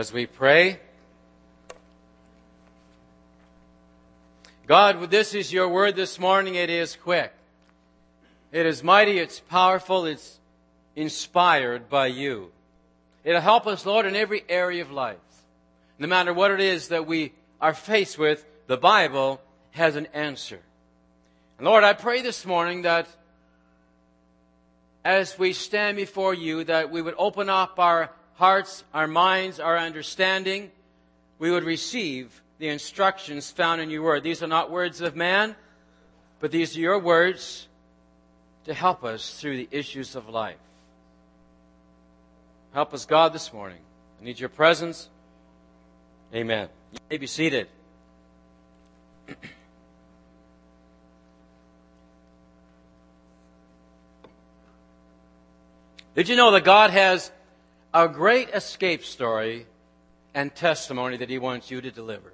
as we pray. God, this is your word this morning. It is quick. It is mighty. It's powerful. It's inspired by you. It'll help us, Lord, in every area of life. No matter what it is that we are faced with, the Bible has an answer. And Lord, I pray this morning that as we stand before you, that we would open up our hearts, our minds, our understanding. We would receive the instructions found in your word. These are not words of man, but these are your words to help us through the issues of life. Help us, God, this morning. I need your presence. Amen. You may be seated. Did you know that God has a great escape story and testimony that He wants you to deliver?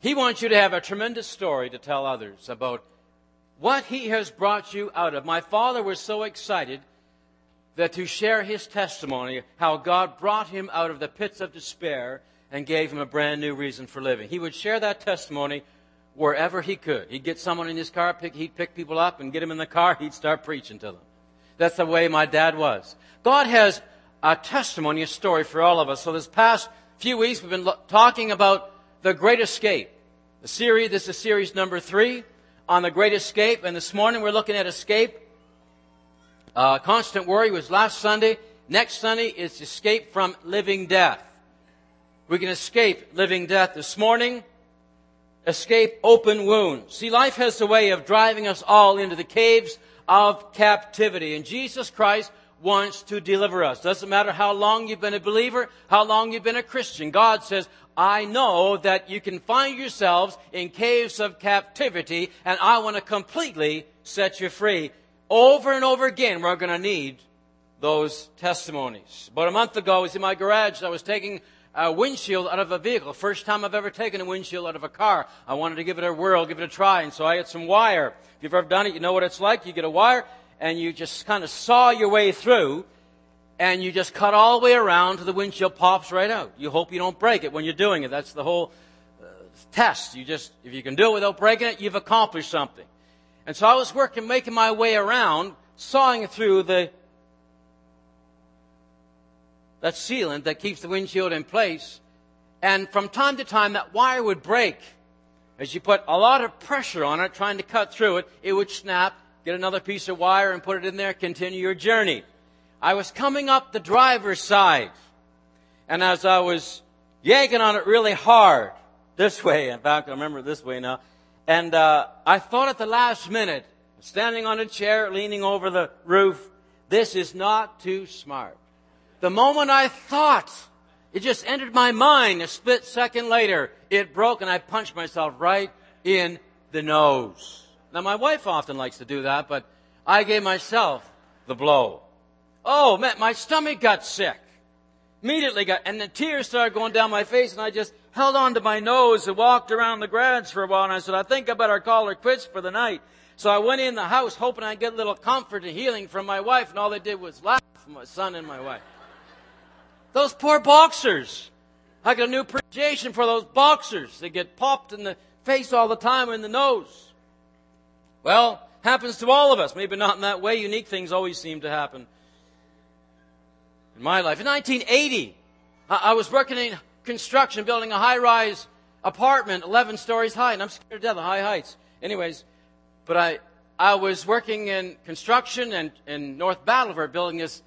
He wants you to have a tremendous story to tell others about what He has brought you out of. My father was so excited that to share his testimony, how God brought him out of the pits of despair and gave him a brand new reason for living. He would share that testimony wherever he could. He'd get someone in his car, pick, he'd pick people up and get them in the car, he'd start preaching to them. That's the way my dad was. God has a testimony, a story for all of us. So this past few weeks, we've been talking about the Great Escape. The series, this is series number three on the Great Escape, and this morning we're looking at escape uh, constant worry was last Sunday. Next Sunday is escape from living death. We can escape living death this morning. Escape open wounds. See, life has a way of driving us all into the caves of captivity. And Jesus Christ wants to deliver us. Doesn't matter how long you've been a believer, how long you've been a Christian. God says, I know that you can find yourselves in caves of captivity and I want to completely set you free. Over and over again, we're going to need those testimonies. About a month ago, I was in my garage. I was taking a windshield out of a vehicle. First time I've ever taken a windshield out of a car. I wanted to give it a whirl, give it a try, and so I had some wire. If you've ever done it, you know what it's like. You get a wire, and you just kind of saw your way through, and you just cut all the way around till the windshield pops right out. You hope you don't break it when you're doing it. That's the whole uh, test. You just, if you can do it without breaking it, you've accomplished something. And so I was working, making my way around, sawing through the that sealant that keeps the windshield in place. And from time to time, that wire would break. As you put a lot of pressure on it, trying to cut through it, it would snap, get another piece of wire and put it in there, continue your journey. I was coming up the driver's side. And as I was yanking on it really hard, this way, in fact, I remember this way now, and uh, I thought at the last minute, standing on a chair, leaning over the roof, this is not too smart. The moment I thought, it just entered my mind a split second later, it broke and I punched myself right in the nose. Now my wife often likes to do that, but I gave myself the blow. Oh man, my stomach got sick. Immediately got, and the tears started going down my face and I just held on to my nose and walked around the garage for a while and I said, I think I better call her quits for the night. So I went in the house hoping I'd get a little comfort and healing from my wife and all they did was laugh, my son and my wife. Those poor boxers. I got a new appreciation for those boxers. They get popped in the face all the time or in the nose. Well, happens to all of us. Maybe not in that way. Unique things always seem to happen in my life. In 1980, I was working in construction, building a high-rise apartment, 11 stories high, and I'm scared to death of high heights. Anyways, but I, I was working in construction and in North Battleford building this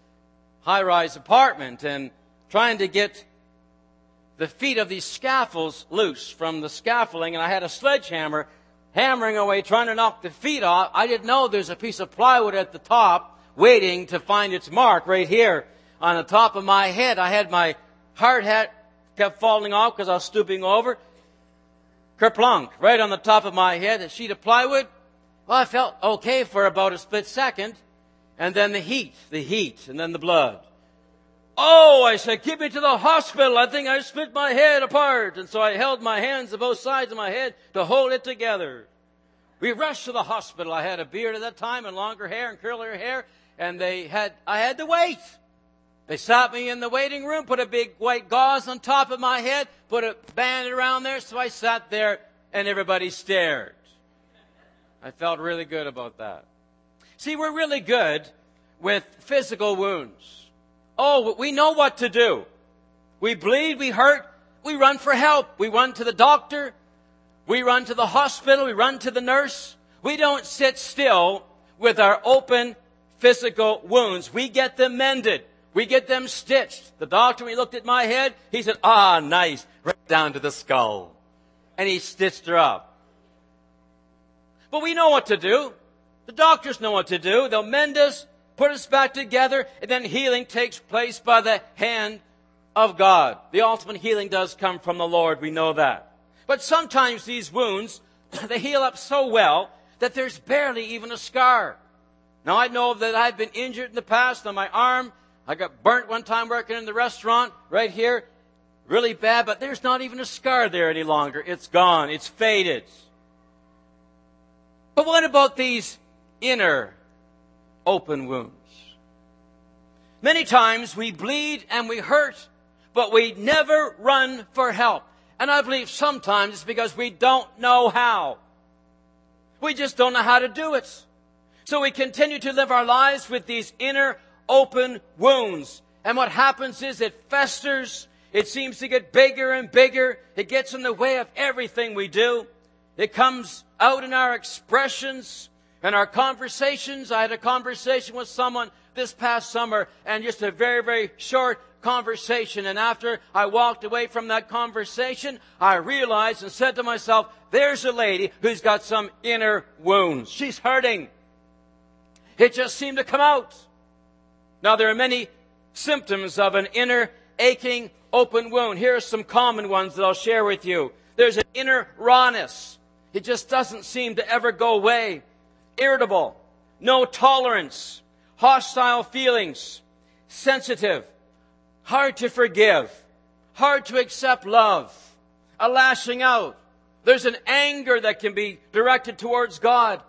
high-rise apartment and trying to get the feet of these scaffolds loose from the scaffolding, and I had a sledgehammer hammering away, trying to knock the feet off. I didn't know there's a piece of plywood at the top waiting to find its mark right here on the top of my head. I had my hard hat kept falling off because I was stooping over. Kerplunk, right on the top of my head, a sheet of plywood. Well, I felt okay for about a split second. And then the heat, the heat, and then the blood. Oh, I said, get me to the hospital. I think I split my head apart. And so I held my hands to both sides of my head to hold it together. We rushed to the hospital. I had a beard at that time and longer hair and curlier hair. And they had, I had to wait. They sat me in the waiting room, put a big white gauze on top of my head, put a band around there, so I sat there and everybody stared. I felt really good about that. See, we're really good with physical wounds. Oh, we know what to do. We bleed, we hurt, we run for help. We run to the doctor. We run to the hospital. We run to the nurse. We don't sit still with our open physical wounds. We get them mended. We get them stitched. The doctor, when he looked at my head, he said, ah, nice, right down to the skull. And he stitched her up. But we know what to do. The doctors know what to do. They'll mend us, put us back together, and then healing takes place by the hand of God. The ultimate healing does come from the Lord. We know that. But sometimes these wounds, they heal up so well that there's barely even a scar. Now I know that I've been injured in the past on my arm. I got burnt one time working in the restaurant right here. Really bad, but there's not even a scar there any longer. It's gone. It's faded. But what about these inner open wounds? Many times we bleed and we hurt, but we never run for help. And I believe sometimes it's because we don't know how. We just don't know how to do it. So we continue to live our lives with these inner open wounds. And what happens is it festers. It seems to get bigger and bigger. It gets in the way of everything we do. It comes out in our expressions and our conversations. I had a conversation with someone this past summer and just a very, very short conversation. And after I walked away from that conversation, I realized and said to myself, there's a lady who's got some inner wounds. She's hurting. It just seemed to come out. Now there are many symptoms of an inner aching open wound. Here are some common ones that I'll share with you. There's an inner rawness. It just doesn't seem to ever go away. Irritable, no tolerance, hostile feelings, sensitive, hard to forgive, hard to accept love, a lashing out. There's an anger that can be directed towards God.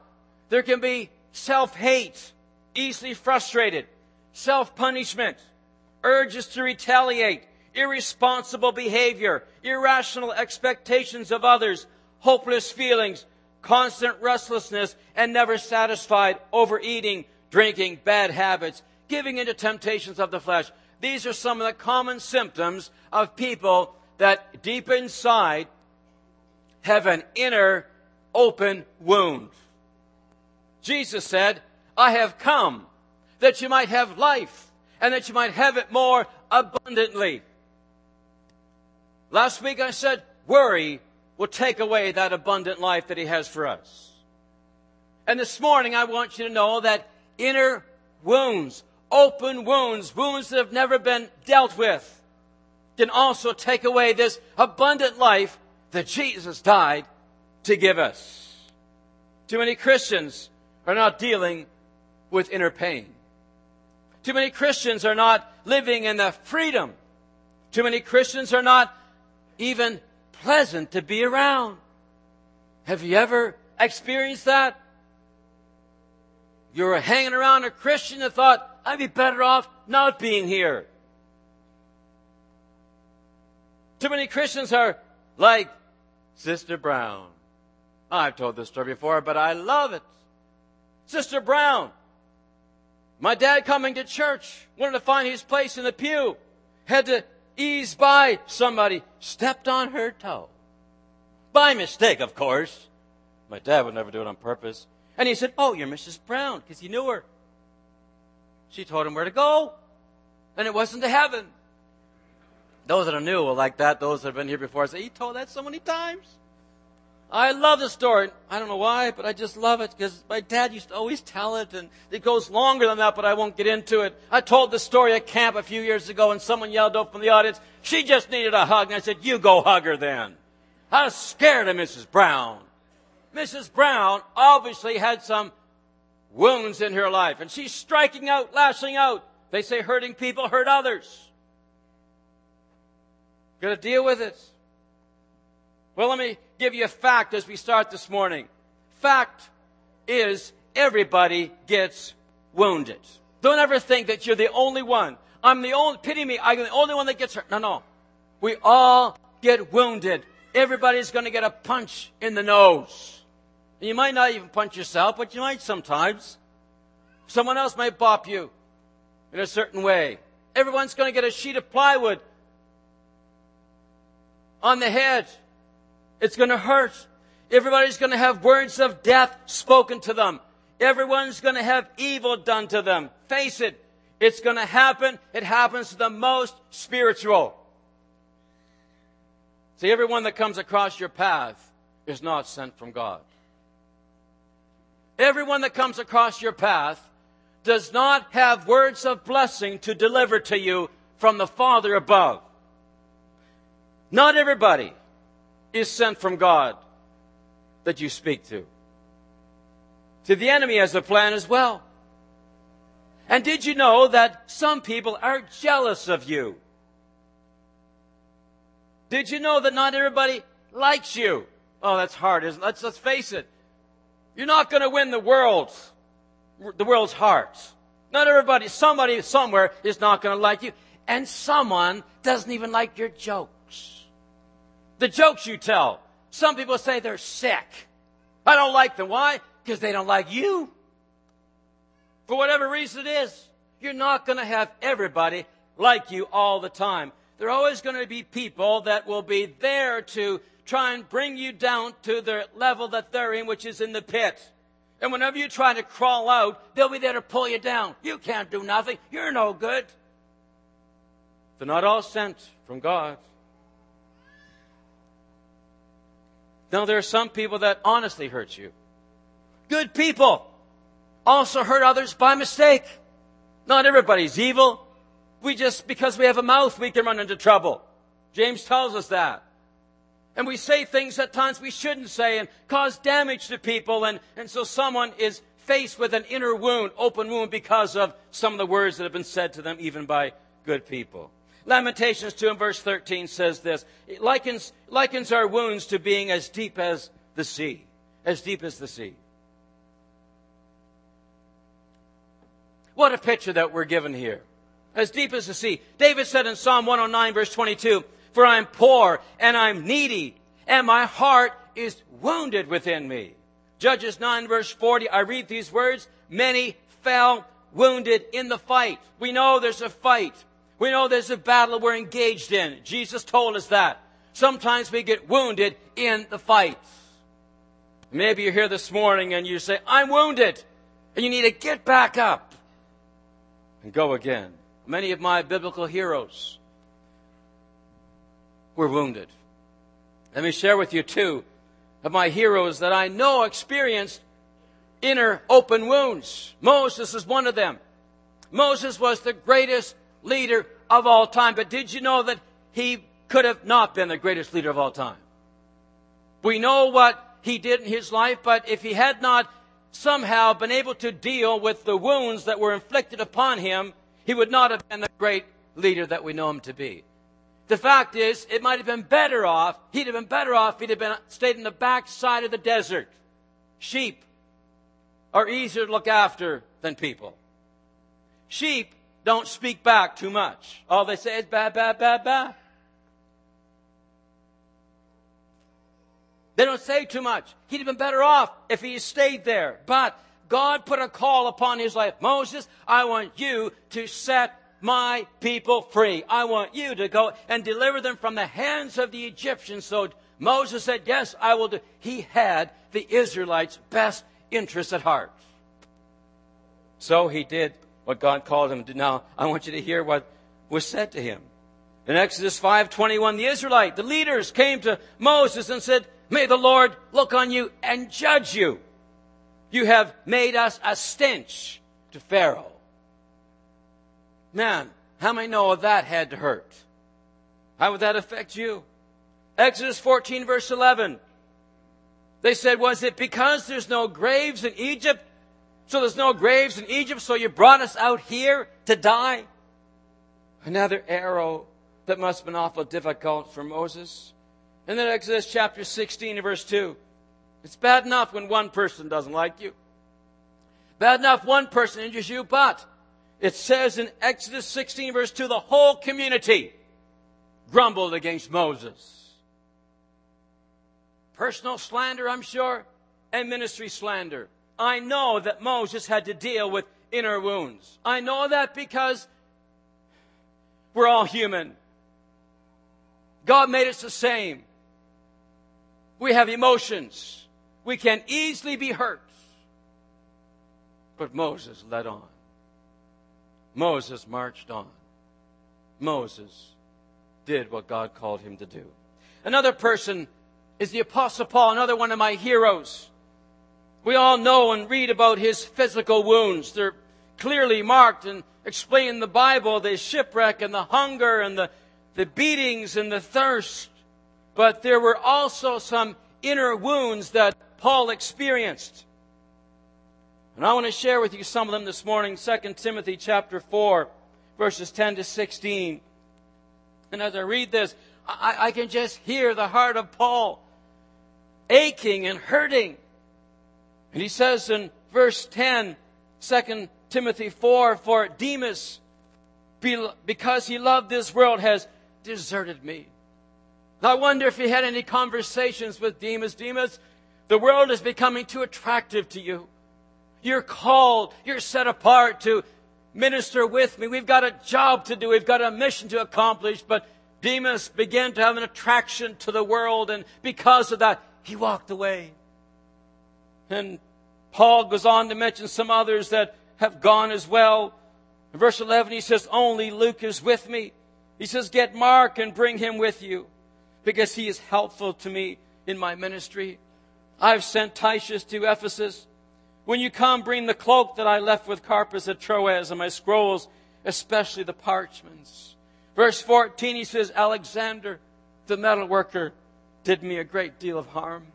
There can be self-hate, easily frustrated, self-punishment, urges to retaliate, irresponsible behavior, irrational expectations of others, hopeless feelings, constant restlessness, and never satisfied, overeating, drinking, bad habits, giving into temptations of the flesh. These are some of the common symptoms of people that deep inside have an inner open wound. Jesus said, I have come that you might have life and that you might have it more abundantly. Last week I said, worry will take away that abundant life that he has for us. And this morning I want you to know that inner wounds open wounds, wounds that have never been dealt with, can also take away this abundant life that Jesus died to give us. Too many Christians are not dealing with inner pain. Too many Christians are not living in the freedom. Too many Christians are not even pleasant to be around. Have you ever experienced that? You were hanging around a Christian and thought, I'd be better off not being here. Too many Christians are like Sister Brown. I've told this story before, but I love it. Sister Brown. My dad coming to church, wanted to find his place in the pew, had to ease by somebody, stepped on her toe. By mistake, of course. My dad would never do it on purpose. And he said, Oh, you're Mrs. Brown, because he knew her. She told him where to go, and it wasn't to heaven. Those that are new will like that. Those that have been here before say, he told that so many times. I love the story. I don't know why, but I just love it because my dad used to always tell it and it goes longer than that, but I won't get into it. I told the story at camp a few years ago and someone yelled up from the audience, she just needed a hug. And I said, you go hug her then. I was scared of Mrs. Brown. Mrs. Brown obviously had some wounds in her life. And she's striking out, lashing out. They say hurting people hurt others. Gotta deal with it. Well, let me give you a fact as we start this morning. Fact is everybody gets wounded. Don't ever think that you're the only one. I'm the only, pity me, I'm the only one that gets hurt. No, no. We all get wounded. Everybody's going to get a punch in the nose. You might not even punch yourself, but you might sometimes. Someone else might bop you in a certain way. Everyone's going to get a sheet of plywood on the head. It's going to hurt. Everybody's going to have words of death spoken to them. Everyone's going to have evil done to them. Face it. It's going to happen. It happens to the most spiritual. See, everyone that comes across your path is not sent from God. Everyone that comes across your path does not have words of blessing to deliver to you from the Father above. Not everybody is sent from God that you speak to. See, the enemy has a plan as well. And did you know that some people are jealous of you? Did you know that not everybody likes you? Oh, that's hard, isn't it? Let's, let's face it. You're not going to win the world the world's hearts. Not everybody, somebody somewhere is not going to like you. And someone doesn't even like your jokes. The jokes you tell. Some people say they're sick. I don't like them. Why? Because they don't like you. For whatever reason it is. You're not going to have everybody like you all the time. There are always going to be people that will be there to try and bring you down to the level that they're in, which is in the pit. And whenever you try to crawl out, they'll be there to pull you down. You can't do nothing. You're no good. They're not all sent from God. Now, there are some people that honestly hurt you. Good people also hurt others by mistake. Not everybody's evil. We just, because we have a mouth, we can run into trouble. James tells us that. And we say things at times we shouldn't say and cause damage to people. And, and so someone is faced with an inner wound, open wound, because of some of the words that have been said to them, even by good people. Lamentations 2 and verse 13 says this. It likens, likens our wounds to being as deep as the sea. As deep as the sea. What a picture that we're given here. As deep as the sea. David said in Psalm 109 verse 22, for I'm poor and I'm needy and my heart is wounded within me. Judges 9 verse 40, I read these words, many fell wounded in the fight. We know there's a fight. We know there's a battle we're engaged in. Jesus told us that. Sometimes we get wounded in the fight. Maybe you're here this morning and you say, I'm wounded. And you need to get back up and go again. Many of my biblical heroes were wounded. Let me share with you two of my heroes that I know experienced inner open wounds. Moses is one of them. Moses was the greatest leader of all time, but did you know that he could have not been the greatest leader of all time? We know what he did in his life, but if he had not somehow been able to deal with the wounds that were inflicted upon him, he would not have been the great leader that we know him to be. The fact is, it might have been better off, he'd have been better off if he'd have been, stayed in the back side of the desert. Sheep are easier to look after than people. Sheep don't speak back too much. All they say is ba ba ba ba. They don't say too much. He'd have been better off if he stayed there. But God put a call upon his life. Moses, I want you to set my people free. I want you to go and deliver them from the hands of the Egyptians. So Moses said, Yes, I will do. He had the Israelites' best interests at heart. So he did what God called him to. Now, I want you to hear what was said to him. In Exodus 5:21, the Israelite, the leaders came to Moses and said, "May the Lord look on you and judge you. You have made us a stench to Pharaoh." Man, how many know that had to hurt? How would that affect you? Exodus 14 verse 11. They said, was it because there's no graves in Egypt? So there's no graves in Egypt, so you brought us out here to die? Another arrow that must have been awful difficult for Moses. And then Exodus chapter 16 verse 2. It's bad enough when one person doesn't like you. Bad enough one person injures you, but it says in Exodus 16 verse 2, the whole community grumbled against Moses. Personal slander, I'm sure, and ministry slander. I know that Moses had to deal with inner wounds. I know that because we're all human. God made us the same. We have emotions. We can easily be hurt. But Moses led on. Moses marched on. Moses did what God called him to do. Another person is the Apostle Paul, another one of my heroes. We all know and read about his physical wounds. They're clearly marked and explained in the Bible, the shipwreck and the hunger and the, the beatings and the thirst. But there were also some inner wounds that Paul experienced. And I want to share with you some of them this morning, 2 Timothy chapter 4, verses 10 to 16. And as I read this, I, I can just hear the heart of Paul aching and hurting. And he says in verse 10, 2 Timothy 4, for Demas, because he loved this world, has deserted me. I wonder if he had any conversations with Demas. Demas, the world is becoming too attractive to you. You're called, you're set apart to minister with me. We've got a job to do, we've got a mission to accomplish, but Demas began to have an attraction to the world, and because of that, he walked away. And Paul goes on to mention some others that have gone as well. In verse 11, he says, Only Luke is with me. He says, Get Mark and bring him with you because he is helpful to me in my ministry. I've sent Tychus to Ephesus. When you come, bring the cloak that I left with Carpus at Troas and my scrolls, especially the parchments. Verse 14, he says, Alexander, the metal worker, did me a great deal of harm.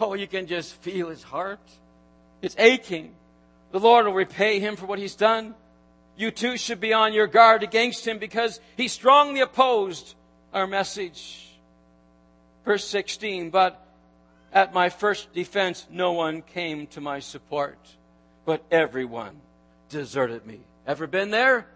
Oh, you can just feel his heart. It's aching. The Lord will repay him for what he's done. You too should be on your guard against him because he strongly opposed our message. Verse 16, but at my first defense, no one came to my support, but everyone deserted me. Ever been there?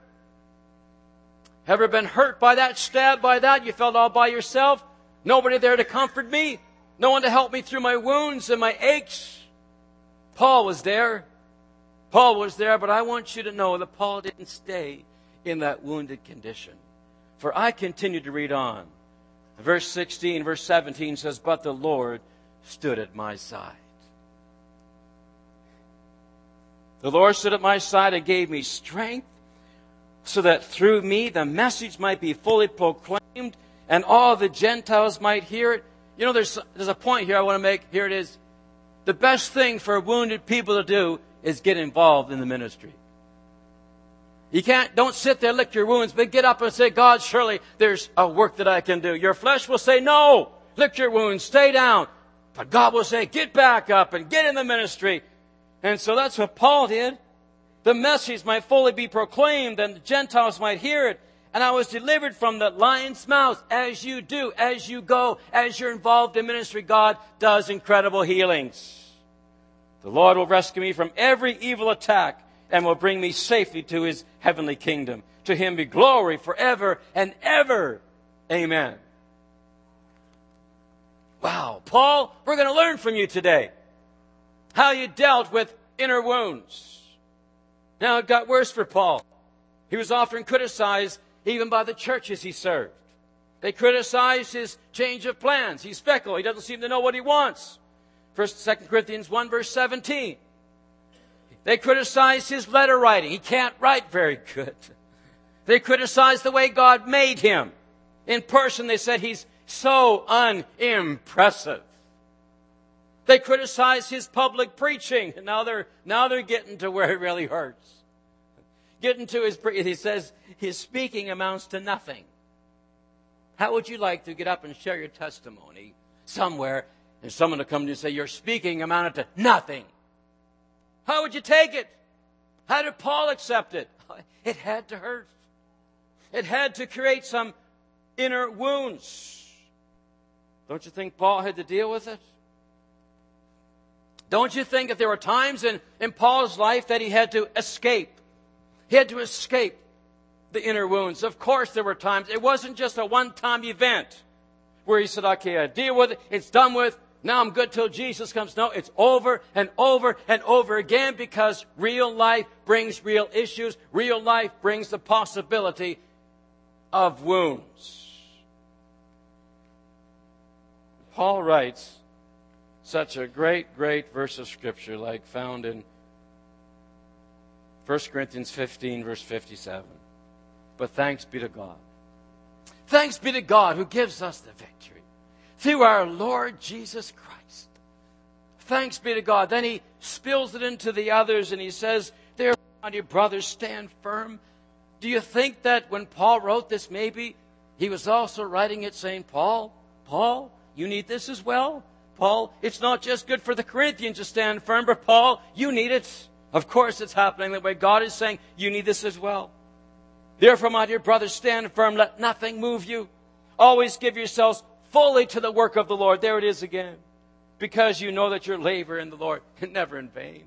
Ever been hurt by that, stabbed by that? You felt all by yourself? Nobody there to comfort me? No one to help me through my wounds and my aches? Paul was there. Paul was there, but I want you to know that Paul didn't stay in that wounded condition. For I continue to read on. Verse 16, verse 17 says, But the Lord stood at my side. The Lord stood at my side and gave me strength so that through me the message might be fully proclaimed and all the Gentiles might hear it. You know, there's, there's a point here I want to make. Here it is. The best thing for wounded people to do is get involved in the ministry. You can't, don't sit there, lick your wounds, but get up and say, God, surely there's a work that I can do. Your flesh will say, no, lick your wounds, stay down. But God will say, get back up and get in the ministry. And so that's what Paul did. The message might fully be proclaimed and the Gentiles might hear it. And I was delivered from the lion's mouth as you do, as you go, as you're involved in ministry. God does incredible healings. The Lord will rescue me from every evil attack and will bring me safely to his heavenly kingdom. To him be glory forever and ever. Amen. Wow, Paul, we're going to learn from you today how you dealt with inner wounds. Now it got worse for Paul. He was often criticized even by the churches he served. They criticized his change of plans. He's fickle. He doesn't seem to know what he wants. First, Second Corinthians 1 verse 17. They criticized his letter writing. He can't write very good. They criticized the way God made him. In person, they said he's so unimpressive. They criticized his public preaching. Now they're, now they're getting to where it really hurts. Getting to his, he says his speaking amounts to nothing. How would you like to get up and share your testimony somewhere and someone to come to you and say your speaking amounted to nothing? How would you take it? How did Paul accept it? It had to hurt. It had to create some inner wounds. Don't you think Paul had to deal with it? Don't you think that there were times in, in Paul's life that he had to escape? He had to escape the inner wounds. Of course, there were times, it wasn't just a one time event where he said, okay, I deal with it, it's done with, now I'm good till Jesus comes. No, it's over and over and over again because real life brings real issues. Real life brings the possibility of wounds. Paul writes such a great, great verse of scripture like found in 1 Corinthians 15 verse 57. But thanks be to God. Thanks be to God who gives us the victory through our Lord Jesus Christ. Thanks be to God. Then he spills it into the others and he says, There, my dear brothers, stand firm. Do you think that when Paul wrote this, maybe he was also writing it saying, Paul, Paul, you need this as well? Paul, it's not just good for the Corinthians to stand firm, but Paul, you need it. Of course it's happening that way. God is saying, you need this as well. Therefore, my dear brothers, stand firm. Let nothing move you. Always give yourselves fully to the work of the Lord. There it is again. Because you know that your labor in the Lord is never in vain.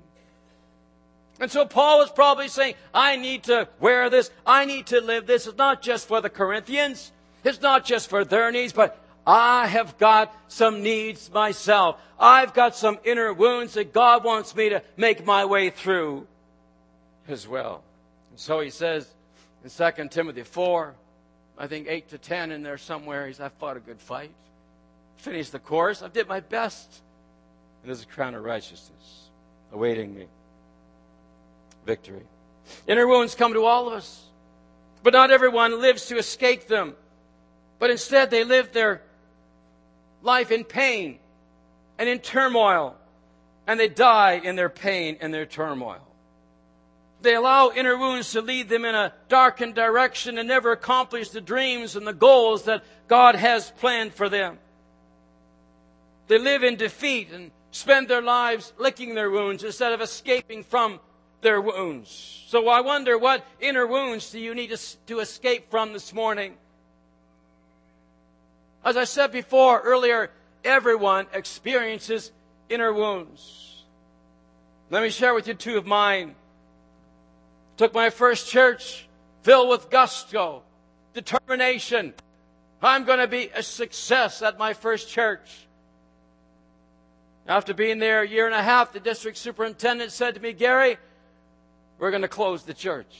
And so Paul is probably saying, I need to wear this. I need to live this. It's not just for the Corinthians. It's not just for their needs, but I have got some needs myself. I've got some inner wounds that God wants me to make my way through as well. And so he says in 2 Timothy 4, I think 8 to 10 in there somewhere. He's, I fought a good fight. Finished the course. I did my best. And there's a crown of righteousness awaiting me. Victory. Inner wounds come to all of us. But not everyone lives to escape them. But instead, they live their life in pain and in turmoil. And they die in their pain and their turmoil. They allow inner wounds to lead them in a darkened direction and never accomplish the dreams and the goals that God has planned for them. They live in defeat and spend their lives licking their wounds instead of escaping from their wounds. So I wonder what inner wounds do you need to, to escape from this morning? As I said before earlier, everyone experiences inner wounds. Let me share with you two of mine. Took my first church filled with gusto, determination. I'm going to be a success at my first church. After being there a year and a half, the district superintendent said to me, Gary, we're going to close the church.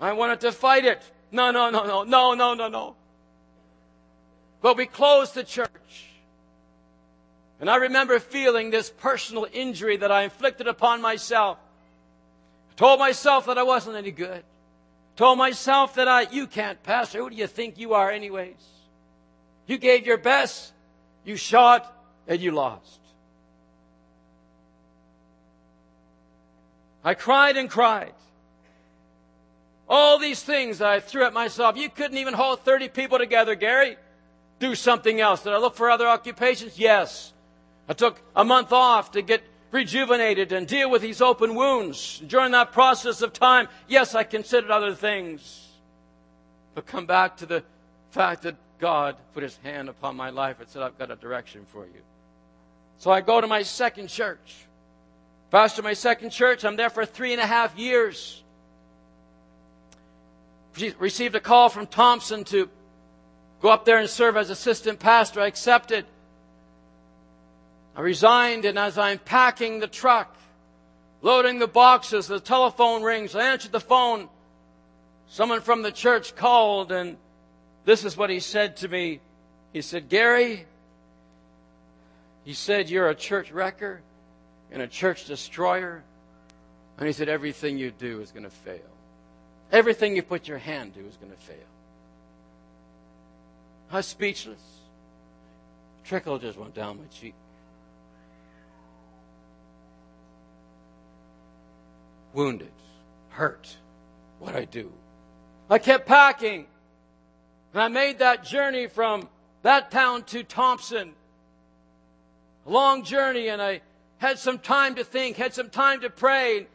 I wanted to fight it. No, no, no, no, no, no, no, no. But we closed the church. And I remember feeling this personal injury that I inflicted upon myself. Told myself that I wasn't any good. Told myself that I, you can't, Pastor. Who do you think you are, anyways? You gave your best, you shot, and you lost. I cried and cried. All these things I threw at myself. You couldn't even hold 30 people together, Gary. Do something else. Did I look for other occupations? Yes. I took a month off to get rejuvenated and deal with these open wounds. During that process of time, yes, I considered other things. But come back to the fact that God put his hand upon my life and said, I've got a direction for you. So I go to my second church. Pastor my second church. I'm there for three and a half years. Received a call from Thompson to go up there and serve as assistant pastor. I accepted. I resigned, and as I'm packing the truck, loading the boxes, the telephone rings. I answered the phone. Someone from the church called, and this is what he said to me. He said, Gary, he said, You're a church wrecker and a church destroyer. And he said, Everything you do is going to fail. Everything you put your hand to is going to fail. I was speechless. Trickle just went down my cheek. wounded, hurt. What I do? I kept packing. And I made that journey from that town to Thompson. A long journey, and I had some time to think, had some time to pray.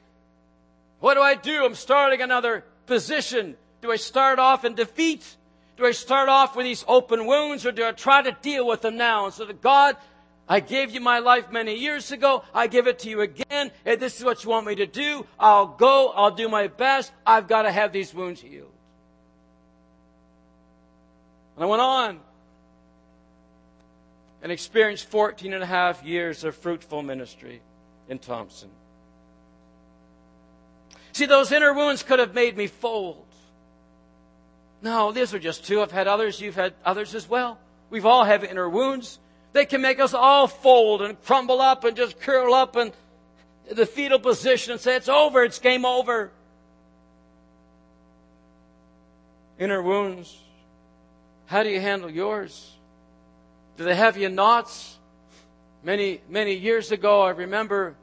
What do I do? I'm starting another position. Do I start off in defeat? Do I start off with these open wounds, or do I try to deal with them now? And so that God, I gave you my life many years ago. I give it to you again. If this is what you want me to do, I'll go. I'll do my best. I've got to have these wounds healed. And I went on and experienced 14 and a half years of fruitful ministry in Thompson. See, those inner wounds could have made me fold. No, these are just two. I've had others. You've had others as well. We've all have inner wounds. They can make us all fold and crumble up and just curl up in the fetal position and say, it's over, it's game over. Inner wounds. How do you handle yours? Do they have you knots? Many, many years ago, I remember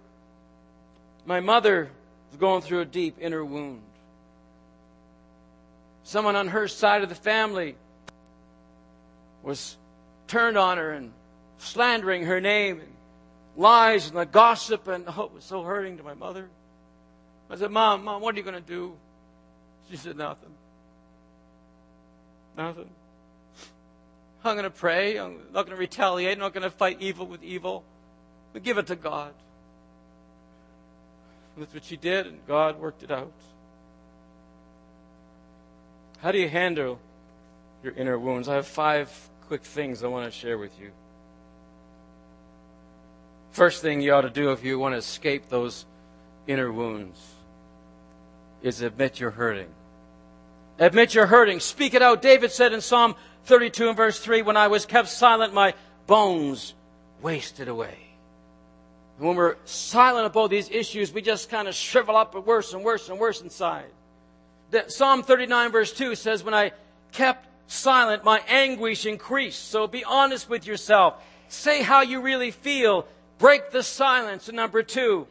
my mother was going through a deep inner wound. Someone on her side of the family was turned on her and slandering her name and lies and the gossip and oh, it was so hurting to my mother. I said, Mom, Mom, what are you going to do? She said, Nothing. Nothing. I'm going to pray. I'm not going to retaliate. I'm not going to fight evil with evil. But give it to God. And that's what she did, and God worked it out. How do you handle your inner wounds? I have five quick things I want to share with you. First thing you ought to do if you want to escape those inner wounds is admit you're hurting. Admit you're hurting. Speak it out. David said in Psalm 32 and verse 3, when I was kept silent, my bones wasted away. And when we're silent about these issues, we just kind of shrivel up and worse and worse and worse inside. That Psalm 39 verse 2 says, when I kept silent, my anguish increased. So be honest with yourself. Say how you really feel. Break the silence. And number two,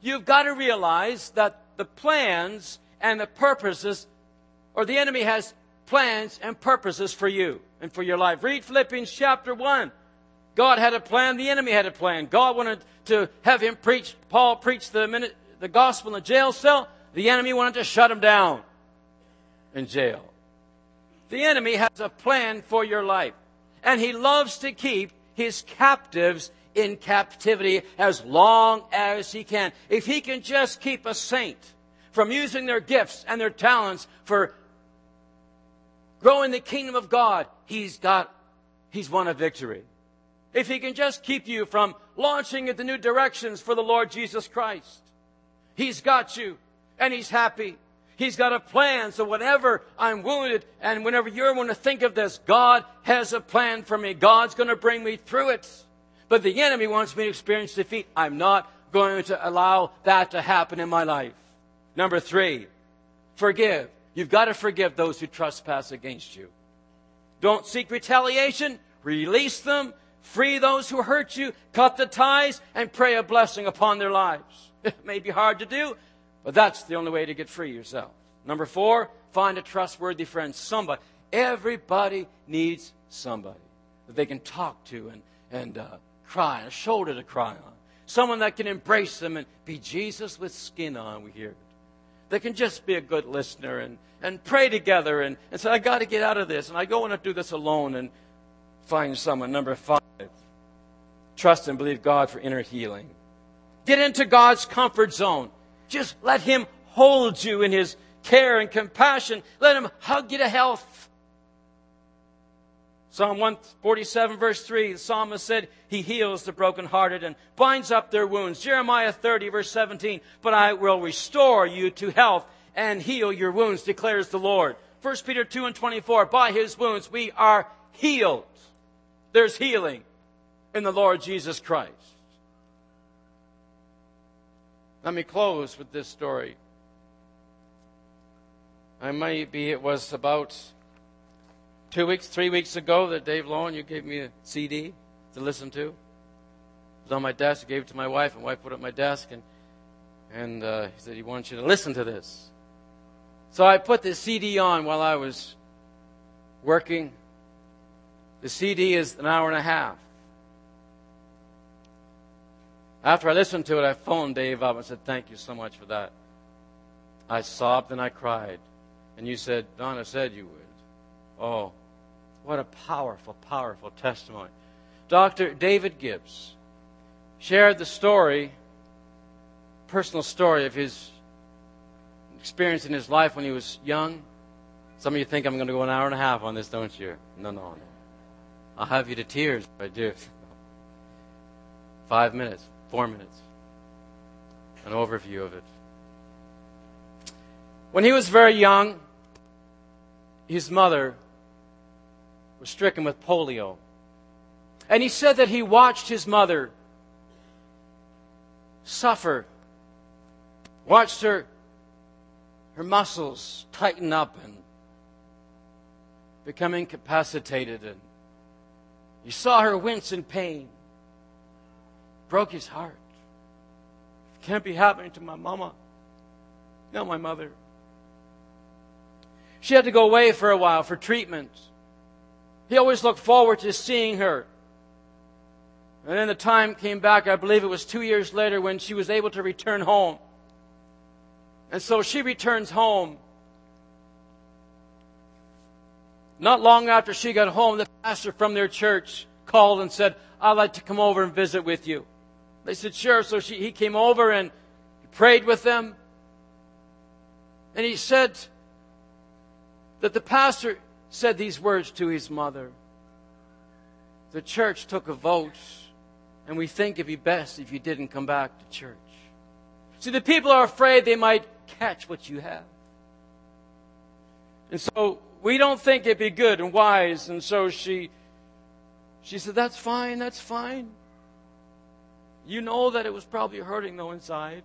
you've got to realize that the plans and the purposes, or the enemy has plans and purposes for you and for your life. Read Philippians chapter 1. God had a plan, the enemy had a plan. God wanted to have him preach, Paul preach the, minute, the gospel in the jail cell. The enemy wanted to shut him down in jail. The enemy has a plan for your life. And he loves to keep his captives in captivity as long as he can. If he can just keep a saint from using their gifts and their talents for growing the kingdom of God, he's got, he's won a victory. If he can just keep you from launching into new directions for the Lord Jesus Christ, he's got you and he's happy. He's got a plan. So whenever I'm wounded and whenever you're going to think of this, God has a plan for me. God's going to bring me through it. But the enemy wants me to experience defeat. I'm not going to allow that to happen in my life. Number three, forgive. You've got to forgive those who trespass against you. Don't seek retaliation. Release them. Free those who hurt you. Cut the ties and pray a blessing upon their lives. It may be hard to do, but that's the only way to get free yourself. Number four, find a trustworthy friend. Somebody. Everybody needs somebody that they can talk to and, and uh, cry, a shoulder to cry on. Someone that can embrace them and be Jesus with skin on, we hear it. They can just be a good listener and, and pray together and, and say, I got to get out of this. And I go and I do this alone and find someone. Number five, trust and believe God for inner healing. Get into God's comfort zone. Just let Him hold you in His care and compassion. Let Him hug you to health. Psalm 147 verse 3, the psalmist said, He heals the brokenhearted and binds up their wounds. Jeremiah 30 verse 17, But I will restore you to health and heal your wounds, declares the Lord. 1 Peter 2 and 24, By His wounds we are healed. There's healing in the Lord Jesus Christ. Let me close with this story. I might be, it was about two weeks, three weeks ago that Dave Lowen, you gave me a CD to listen to. It was on my desk. I gave it to my wife, and wife put it on my desk, and and uh, he said he wants you to listen to this. So I put the CD on while I was working. The CD is an hour and a half. After I listened to it, I phoned Dave up and said, Thank you so much for that. I sobbed and I cried. And you said, Donna said you would. Oh, what a powerful, powerful testimony. Dr. David Gibbs shared the story, personal story of his experience in his life when he was young. Some of you think I'm going to go an hour and a half on this, don't you? No, no, no. I'll have you to tears if I do. Five minutes, four minutes. An overview of it. When he was very young, his mother was stricken with polio. And he said that he watched his mother suffer, watched her, her muscles tighten up and become incapacitated. And he saw her wince in pain. Broke his heart. It can't be happening to my mama. Not my mother. She had to go away for a while for treatment. He always looked forward to seeing her. And then the time came back, I believe it was two years later, when she was able to return home. And so she returns home. Not long after she got home, the pastor from their church called and said, I'd like to come over and visit with you. They said, sure. So she, he came over and he prayed with them. And he said that the pastor said these words to his mother. The church took a vote, and we think it'd be best if you didn't come back to church. See, the people are afraid they might catch what you have. And so we don't think it'd be good and wise, and so she she said, That's fine, that's fine. You know that it was probably hurting though inside.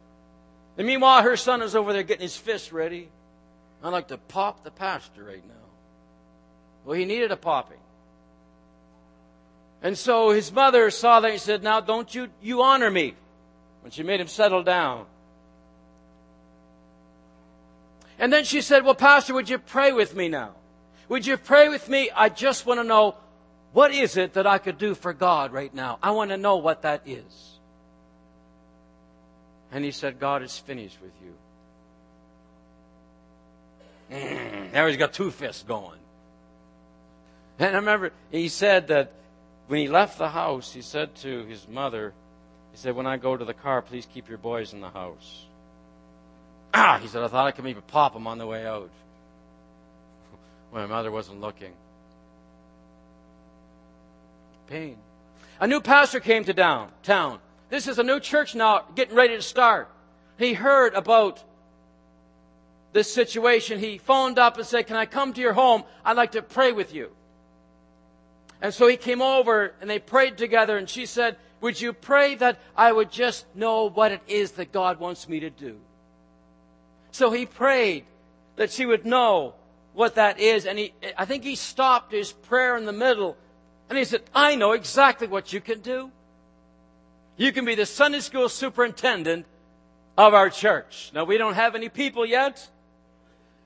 And meanwhile, her son is over there getting his fist ready. I'd like to pop the pastor right now. Well, he needed a popping. And so his mother saw that and said, Now don't you, you honor me. When she made him settle down. And then she said, Well, Pastor, would you pray with me now? Would you pray with me? I just want to know what is it that I could do for God right now? I want to know what that is. And he said, God is finished with you. Mm, now he's got two fists going. And I remember he said that when he left the house, he said to his mother, he said, When I go to the car, please keep your boys in the house. Ah, he said, I thought I could maybe pop them on the way out. when my mother wasn't looking. Pain. A new pastor came to down, town. This is a new church now getting ready to start. He heard about this situation. He phoned up and said, Can I come to your home? I'd like to pray with you. And so he came over and they prayed together and she said, would you pray that I would just know what it is that God wants me to do? So he prayed that she would know what that is. And he, I think he stopped his prayer in the middle and he said, I know exactly what you can do. You can be the Sunday school superintendent of our church. Now we don't have any people yet,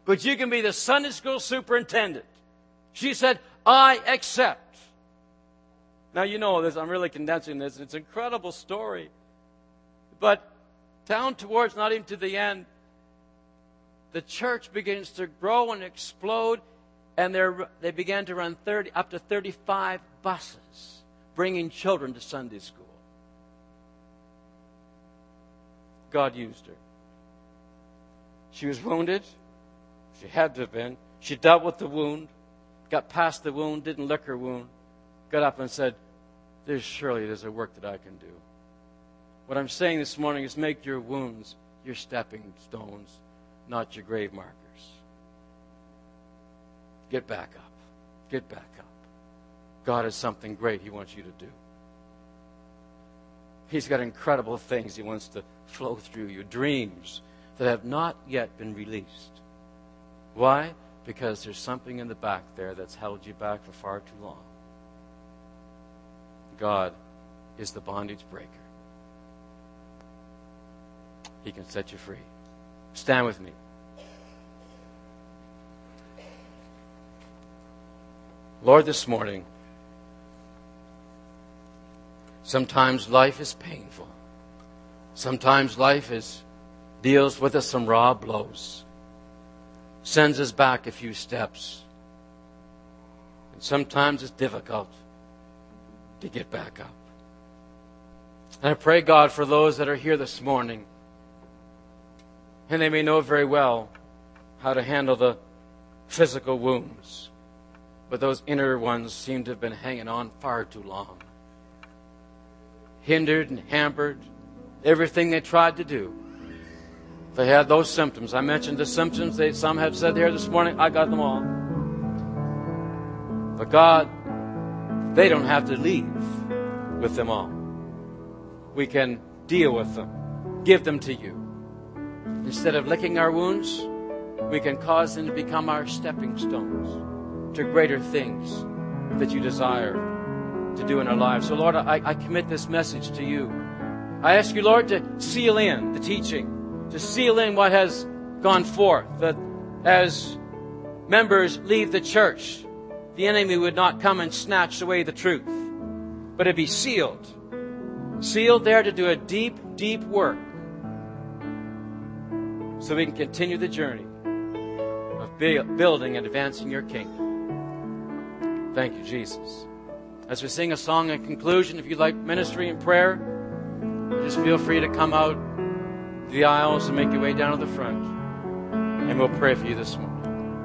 but you can be the Sunday school superintendent. She said, I accept. Now, you know this, I'm really condensing this. It's an incredible story. But down towards, not even to the end, the church begins to grow and explode, and they began to run 30, up to 35 buses bringing children to Sunday school. God used her. She was wounded. She had to have been. She dealt with the wound, got past the wound, didn't lick her wound got up and said, There's surely there's a work that I can do. What I'm saying this morning is make your wounds your stepping stones, not your grave markers. Get back up. Get back up. God has something great He wants you to do. He's got incredible things He wants to flow through you, dreams that have not yet been released. Why? Because there's something in the back there that's held you back for far too long. God is the bondage breaker. He can set you free. Stand with me. Lord, this morning, sometimes life is painful. Sometimes life is, deals with us some raw blows, sends us back a few steps. And sometimes it's difficult. to get back up. And I pray, God, for those that are here this morning, and they may know very well how to handle the physical wounds, but those inner ones seem to have been hanging on far too long. Hindered and hampered everything they tried to do. They had those symptoms. I mentioned the symptoms. They, some have said here this morning, I got them all. But God, they don't have to leave with them all. We can deal with them, give them to you. Instead of licking our wounds, we can cause them to become our stepping stones to greater things that you desire to do in our lives. So, Lord, I, I commit this message to you. I ask you, Lord, to seal in the teaching, to seal in what has gone forth, that as members leave the church, the enemy would not come and snatch away the truth, but it be sealed. Sealed there to do a deep, deep work so we can continue the journey of building and advancing your kingdom. Thank you, Jesus. As we sing a song in conclusion, if you'd like ministry and prayer, just feel free to come out the aisles and make your way down to the front. And we'll pray for you this morning.